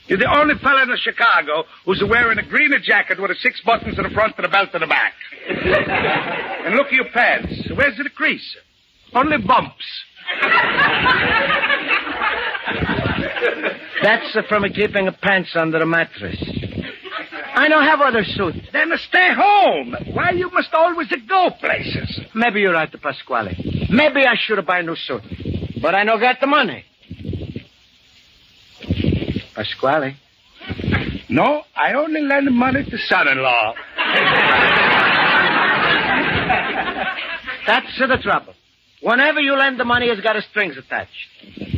You're the only fella in Chicago who's wearing a green jacket with a six buttons in the front and a belt in the back. [LAUGHS] and look at your pants. Where's the crease? Only bumps. That's uh, from keeping pants under a mattress. I don't have other suits. Then stay home. Why you must always go places? Maybe you're right, Pasquale. Maybe I should buy a new suit. But I don't got the money. Pasquale? No, I only lend money to son-in-law. That's the trouble. Whenever you lend the money, it's got a strings attached.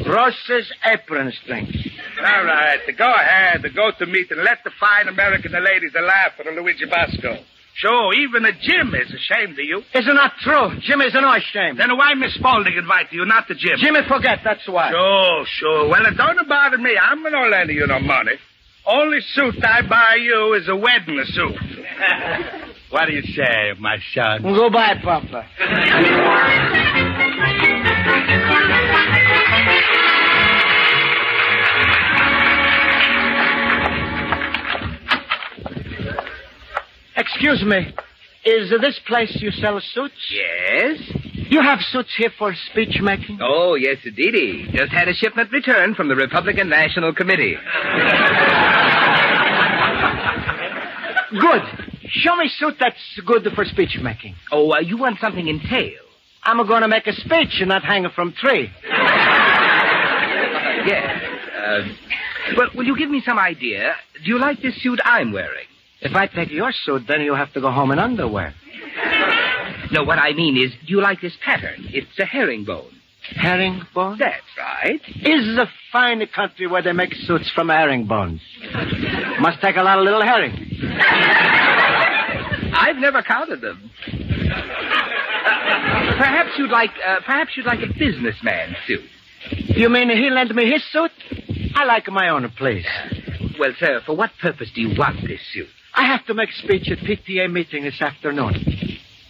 Rosa's apron strings. All right, go ahead. Go to meet and let the fine American ladies laugh at the Luigi Basco. Sure, even a Jim is ashamed of you. Is it not true? Jim is no ashamed. Then why Miss Spaulding invite you, not the Jim? Jimmy forget, that's why. Sure, sure. Well, it don't bother me. I'm not lending you no money. Only suit I buy you is a wedding suit. [LAUGHS] what do you say, my son? Goodbye, Papa. [LAUGHS] Excuse me. Is this place you sell suits? Yes. You have suits here for speech making? Oh, yes, indeedy. Just had a shipment returned from the Republican National Committee. good. Show me suit that's good for speech making. Oh, uh, you want something in tail? I'm going to make a speech and not hang it from tree. [LAUGHS] yes. Uh, well, will you give me some idea? Do you like this suit I'm wearing? If I take your suit, then you'll have to go home in underwear. No, what I mean is, do you like this pattern? It's a herringbone. Herringbone? That's right. Is a fine country where they make suits from herringbones. Must take a lot of little herring. [LAUGHS] I've never counted them. Perhaps you'd like, uh, perhaps you'd like a businessman suit. You mean he lent me his suit? I like my own, please. Well, sir, for what purpose do you want this suit? I have to make a speech at PTA meeting this afternoon.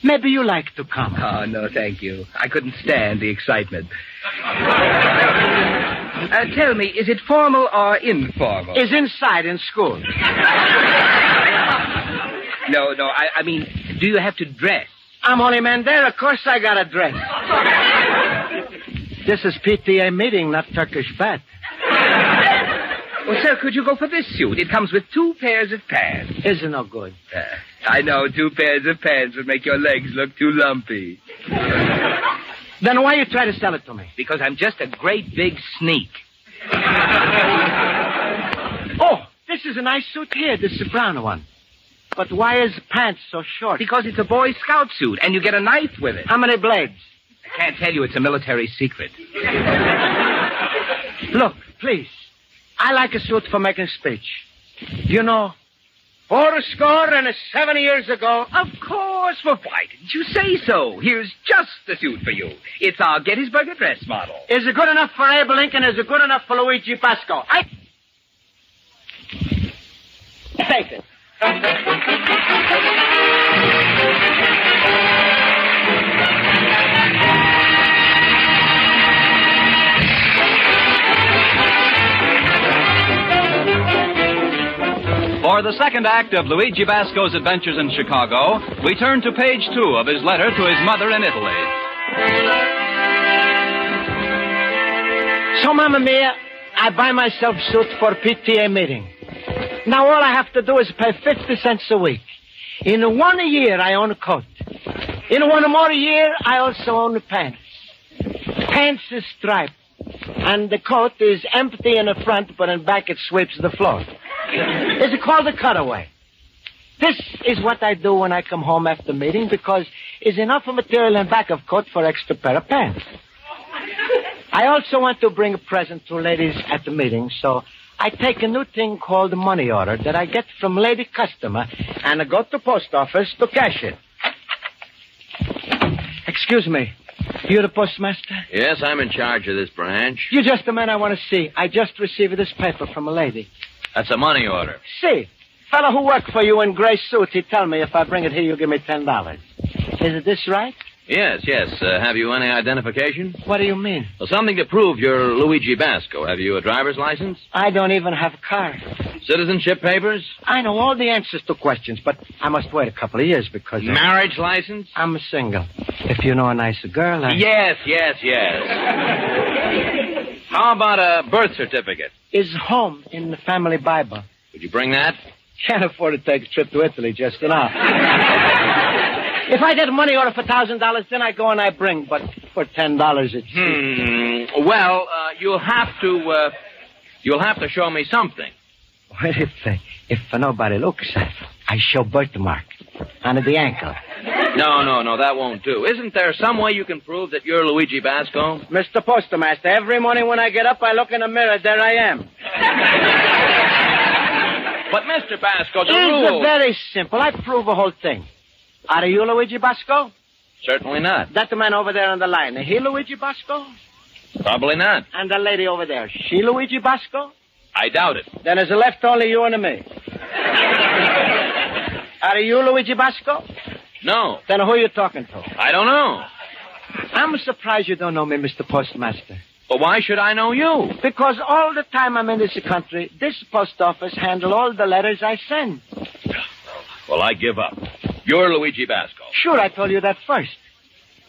Maybe you like to come. Oh, no, thank you. I couldn't stand the excitement. [LAUGHS] uh, tell me, is it formal or informal? Is inside in school. [LAUGHS] no, no, I, I mean, do you have to dress? I'm only man there. Of course I got a dress. [LAUGHS] this is PTA meeting, not Turkish bath. Well, sir, could you go for this suit? It comes with two pairs of pants. Isn't no good. Uh, I know two pairs of pants would make your legs look too lumpy. Then why you try to sell it to me? Because I'm just a great big sneak. [LAUGHS] oh, this is a nice suit here. This soprano one. But why is pants so short? Because it's a Boy Scout suit, and you get a knife with it. How many blades? I can't tell you. It's a military secret. [LAUGHS] Look, please. I like a suit for making speech. You know, four score and seven years ago. Of course. Well, why didn't you say so? Here's just the suit for you. It's our Gettysburg Address model. Is it good enough for Abe Lincoln? Is it good enough for Luigi Basco? I. Take it. For the second act of Luigi Basco's adventures in Chicago, we turn to page two of his letter to his mother in Italy. So, Mamma Mia, I buy myself suit for PTA meeting. Now all I have to do is pay 50 cents a week. In one year, I own a coat. In one more year, I also own the pants. Pants is striped. And the coat is empty in the front, but in back it sweeps the floor. [LAUGHS] It's called a cutaway. This is what I do when I come home after meeting because it's enough of material in back of coat for extra pair of pants. I also want to bring a present to ladies at the meeting, so I take a new thing called a money order that I get from lady customer, and I go to post office to cash it. Excuse me. You're the postmaster? Yes, I'm in charge of this branch. You're just the man I want to see. I just received this paper from a lady. That's a money order. See, fellow who worked for you in gray suit, he tell me if I bring it here, you give me ten dollars. Is it this right? Yes, yes. Uh, have you any identification? What do you mean? Well, something to prove you're Luigi Basco. Have you a driver's license? I don't even have a car. Citizenship papers? I know all the answers to questions, but I must wait a couple of years because. Marriage license? I'm a single. If you know a nicer girl, I... Yes, yes, yes. How about a birth certificate? Is home in the family Bible. Would you bring that? Can't afford to take a trip to Italy just enough. If I get a money order for thousand dollars, then I go and I bring. But for ten dollars, it's Hmm. Well, uh, you'll have to. Uh, you'll have to show me something. Well, if uh, if nobody looks, I, I show birthmark under the ankle. No, no, no, that won't do. Isn't there some way you can prove that you're Luigi Basco? Mr. Postmaster, every morning when I get up, I look in the mirror. There I am. But, Mr. Basco, the It's very simple. I prove the whole thing. Are you Luigi Basco? Certainly not. That man over there on the line, he Luigi Basco? Probably not. And the lady over there, she Luigi Basco? I doubt it. Then there's left only you and me. [LAUGHS] Are you Luigi Basco? No. Then who are you talking to? I don't know. I'm surprised you don't know me, Mr. Postmaster. But why should I know you? Because all the time I'm in this country, this post office handle all the letters I send. Well, I give up. You're Luigi Basco. Sure, I told you that first.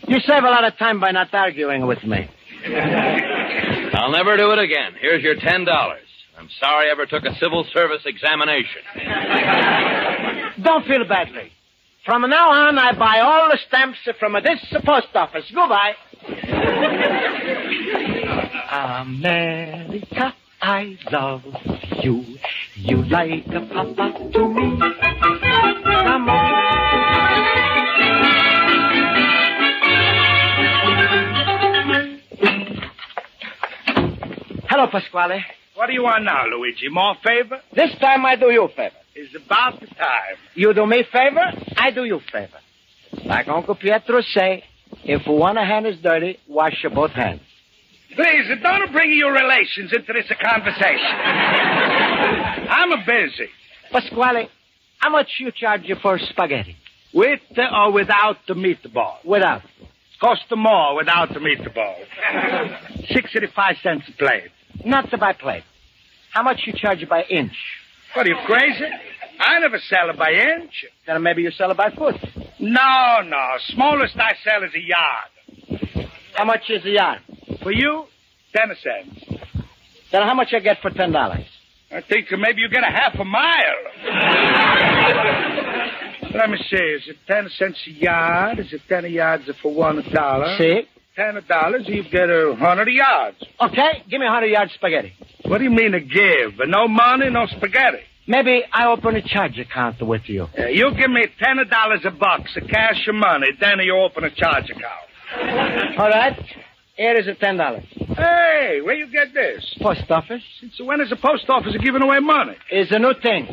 You save a lot of time by not arguing with me. [LAUGHS] I'll never do it again. Here's your ten dollars. I'm sorry I ever took a civil service examination. [LAUGHS] Don't feel badly. From now on, I buy all the stamps from this post office. Goodbye. [LAUGHS] America, I love you. You like a papa to me. Hello, Pasquale. What do you want now, Luigi? More favor? This time I do you a favor. It's about the time. You do me favor, I do you favor. Like Uncle Pietro say, if one hand is dirty, wash your both hands. Please, don't bring your relations into this conversation. [LAUGHS] I'm a busy. Pasquale, how much you charge you for spaghetti? With or without the meatball? Without. Cost more without the meatball. [LAUGHS] 65 cents a plate. Not buy plate. How much you charge it by inch? What, are you crazy? I never sell it by inch. Then maybe you sell it by foot. No, no. Smallest I sell is a yard. How much is a yard? For you, ten cents. Then how much I get for ten dollars? I think maybe you get a half a mile. [LAUGHS] Let me see. Is it ten cents a yard? Is it ten yards for one dollar? See? Ten dollars, you get a hundred yards. Okay, give me a hundred yard spaghetti. What do you mean to give? No money, no spaghetti. Maybe I open a charge account with you. Uh, you give me ten dollars a box, a cash of money, then you open a charge account. All right. Here is a ten dollars. Hey, where you get this? Post office. Since when is the post office giving away money? It's a new thing.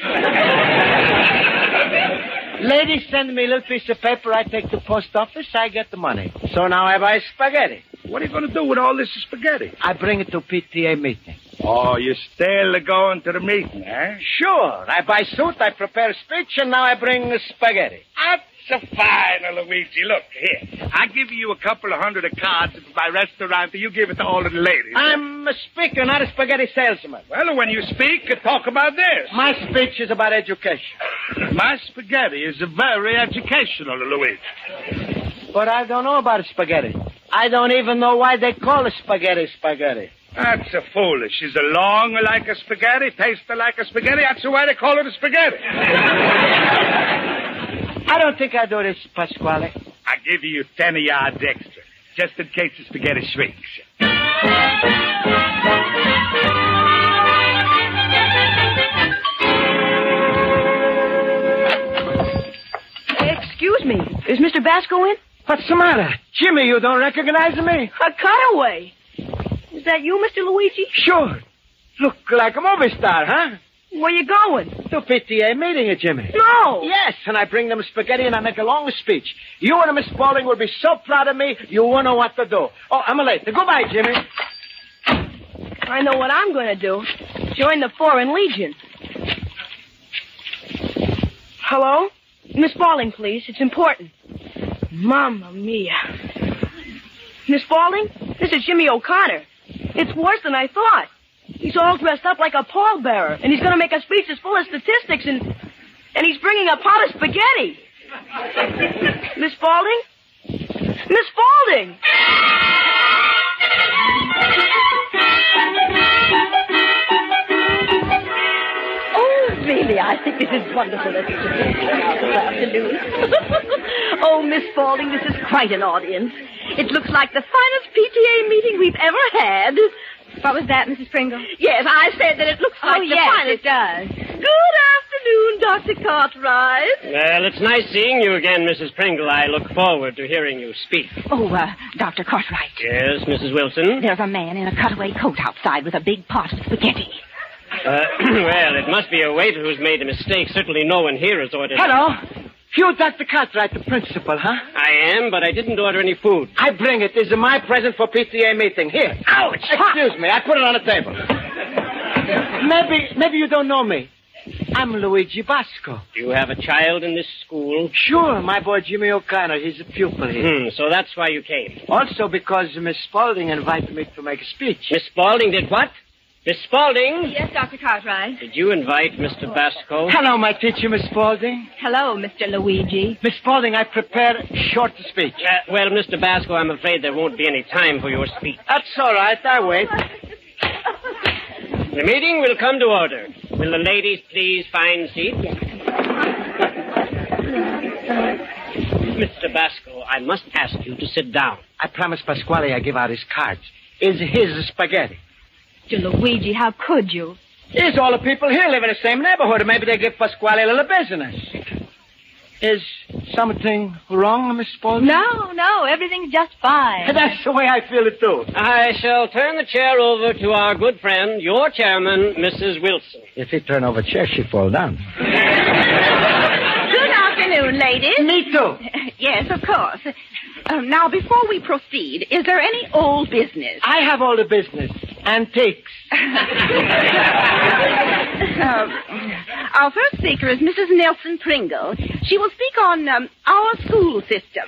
[LAUGHS] Ladies send me a little piece of paper. I take to post office. I get the money. So now I buy spaghetti. What are you going to do with all this spaghetti? I bring it to PTA meeting. Oh, you're still going to the meeting, eh? Sure. I buy suit. I prepare speech, and now I bring spaghetti. That's a fine, Luigi. Look, here. I give you a couple of hundred of cards for my restaurant, and you give it to all of the ladies. I'm a speaker, not a spaghetti salesman. Well, when you speak, talk about this. My speech is about education. My spaghetti is very educational, Luigi. But I don't know about spaghetti. I don't even know why they call it spaghetti spaghetti. That's a foolish. Is a long like a spaghetti, taste like a spaghetti. That's why they call it a spaghetti. [LAUGHS] I don't think I do this, Pasquale. I give you ten yards extra, just in case the spaghetti shrinks. Excuse me. Is Mr. Basco in? What's the matter? Jimmy, you don't recognize me? A cutaway. Is that you, Mr. Luigi? Sure. Look like a movie star, huh? Where you going? To PTA meeting, Jimmy. No. Yes, and I bring them spaghetti and I make a long speech. You and Miss Spaulding will be so proud of me, you won't know what to do. Oh, I'm late. Goodbye, Jimmy. I know what I'm going to do. Join the Foreign Legion. Hello? Miss Spaulding, please. It's important. Mamma mia. Miss Spaulding, this is Jimmy O'Connor. It's worse than I thought. He's all dressed up like a pallbearer, and he's going to make a speech that's full of statistics, and and he's bringing a pot of spaghetti. Miss Spaulding? Miss Spaulding! Oh, really, I think this is wonderful this afternoon. oh, Miss Spaulding, this is quite an audience. It looks like the finest PTA meeting we've ever had. What was that, Mrs. Pringle? Yes, I said that it looks like oh, the yes, finest. it does. Good afternoon, Dr. Cartwright. Well, it's nice seeing you again, Mrs. Pringle. I look forward to hearing you speak. Oh, uh, Dr. Cartwright. Yes, Mrs. Wilson? There's a man in a cutaway coat outside with a big pot of spaghetti. Uh, [CLEARS THROAT] well, it must be a waiter who's made a mistake. Certainly no one here has ordered. Hello. You Dr. Cartwright, the principal, huh? I am, but I didn't order any food. I bring it. This is my present for PTA meeting. Here. Ouch! Excuse me. I put it on the table. maybe, maybe you don't know me. I'm Luigi Basco. Do you have a child in this school? Sure, my boy Jimmy O'Connor. He's a pupil here. Hmm, so that's why you came. Also because Miss Spaulding invited me to make a speech. Miss Spaulding did what? Miss Spaulding? Yes, Dr. Cartwright. Did you invite Mr. Basco? Hello, my teacher, Miss Spaulding. Hello, Mr. Luigi. Miss Spaulding, I prepared a short speech. Uh, well, Mr. Basco, I'm afraid there won't be any time for your speech. That's all right. I wait. The meeting will come to order. Will the ladies please find seats? Mr. Basco, I must ask you to sit down. I promised Pasquale I'd give out his cards. Is his spaghetti. Mr. Luigi, how could you? Is all the people here live in the same neighborhood, and maybe they give Pasquale a little business. Is something wrong, Miss Spaulding? No, no, everything's just fine. [LAUGHS] That's the way I feel it, too. I shall turn the chair over to our good friend, your chairman, Mrs. Wilson. If he turn over a chair, she fall down. [LAUGHS] Good afternoon, ladies. Me too. yes, of course. Um, now, before we proceed, is there any old business? I have all the business. Antiques. Uh, [LAUGHS] our first speaker is Mrs. Nelson Pringle. She will speak on um, our school system.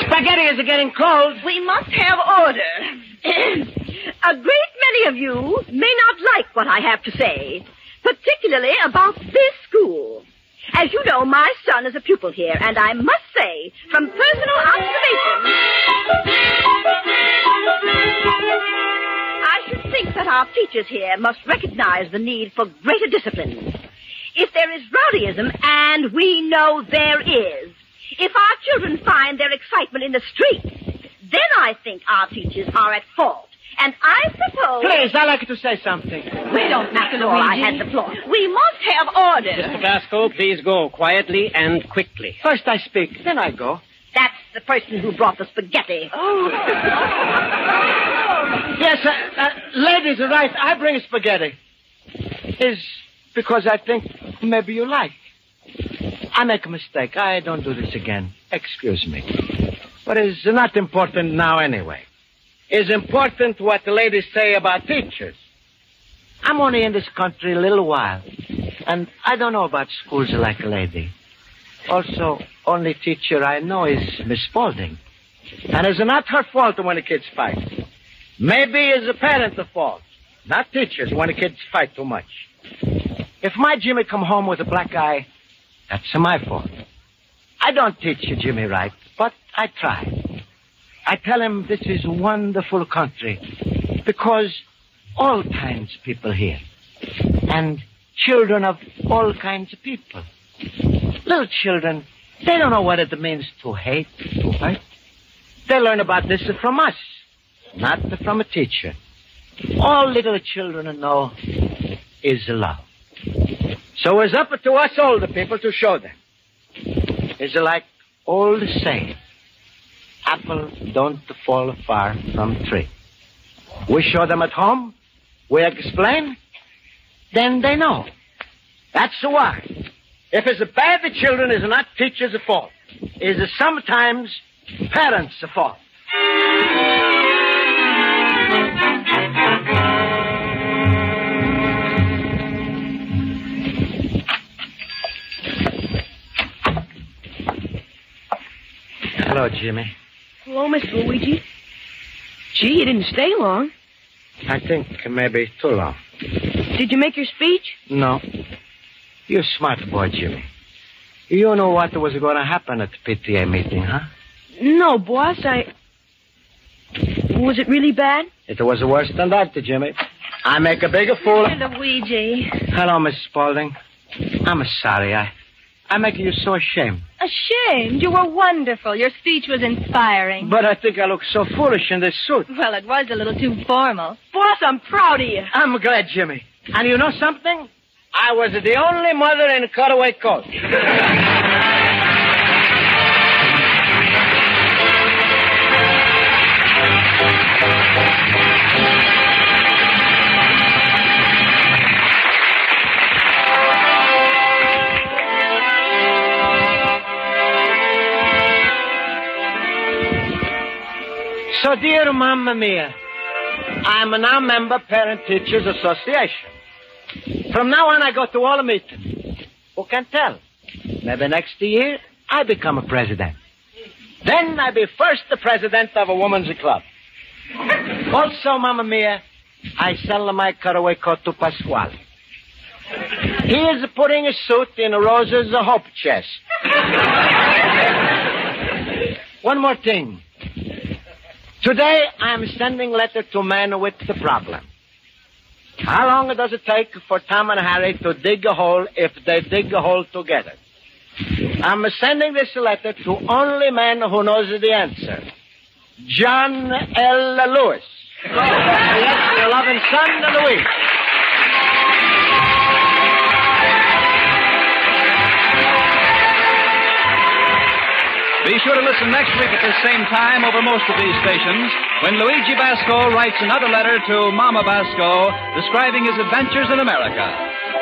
Spaghetti is getting cold. We must have order. [CLEARS THROAT] A great many of you may not like what I have to say, particularly about this school. As you know, my son is a pupil here, and I must say, from personal observation, I should think that our teachers here must recognize the need for greater discipline. If there is rowdyism, and we know there is, if our children find their excitement in the street, then I think our teachers are at fault. And I suppose. Please, I'd like to say something. We don't have to I had the floor. We must have order. Mr. Basco, please go quietly and quickly. First I speak, then I go. That's the person who brought the spaghetti. Oh. yes, uh, uh, ladies are right. I bring spaghetti. Is because I think maybe you like. I make a mistake. I don't do this again. Excuse me. But it's not important now anyway. It's important what the ladies say about teachers. I'm only in this country a little while. And I don't know about schools like a lady. Also, only teacher I know is Miss Spaulding. And it's not her fault when the kids fight. Maybe it's the parents' fault, not teachers when the kids fight too much. If my Jimmy come home with a black eye, that's my fault. I don't teach you Jimmy right, but I try. I tell him this is wonderful country because all kinds of people here. And children of all kinds of people. Little children, they don't know what it means to hate, to hurt. They learn about this from us, not from a teacher. All little children know is love. So it's up to us older people to show them. It's like old saying, apple don't fall far from tree. We show them at home, we explain, then they know. That's the why. If it's bad, the children is not teachers' fault. Is sometimes parents' fault. Hello, Jimmy. Hello, Mr. Luigi. Gee, you didn't stay long. I think maybe too long. Did you make your speech? No. You're a smart boy, Jimmy. You know what was going to happen at the PTA meeting, huh? No, boss, I. Was it really bad? It was worse than that, Jimmy. I make a bigger fool. Mr. Luigi. Hello, Miss Spaulding. I'm sorry. I, I make you so ashamed. Ashamed? You were wonderful. Your speech was inspiring. But I think I look so foolish in this suit. Well, it was a little too formal. Boss, I'm proud of you. I'm glad, Jimmy. And you know something? I was the only mother in a cutaway coat. [LAUGHS] So, dear Mamma Mia, I'm a now member Parent Teachers Association. From now on, I go to all the meetings. Who can tell? Maybe next year, I become a president. Then I be first the president of a woman's club. [LAUGHS] Also, Mamma Mia, I sell my cutaway coat to Pasquale. He is putting a suit in Rosa's hope chest. [LAUGHS] One more thing. Today, I'm sending letter to man with the problem. How long does it take for Tom and Harry to dig a hole if they dig a hole together? I'm sending this letter to only man who knows the answer. John L. Lewis. [LAUGHS] your loving son, Louis. Be sure to listen next week at the same time over most of these stations when Luigi Basco writes another letter to Mama Basco describing his adventures in America.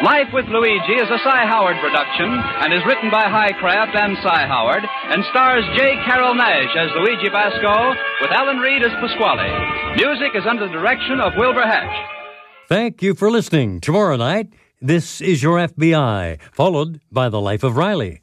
Life with Luigi is a Cy Howard production and is written by Highcraft and Cy Howard and stars J. Carrol Naish as Luigi Basco with Alan Reed as Pasquale. Music is under the direction of Wilbur Hatch. Thank you for listening. Tomorrow night, this is your FBI, followed by The Life of Riley.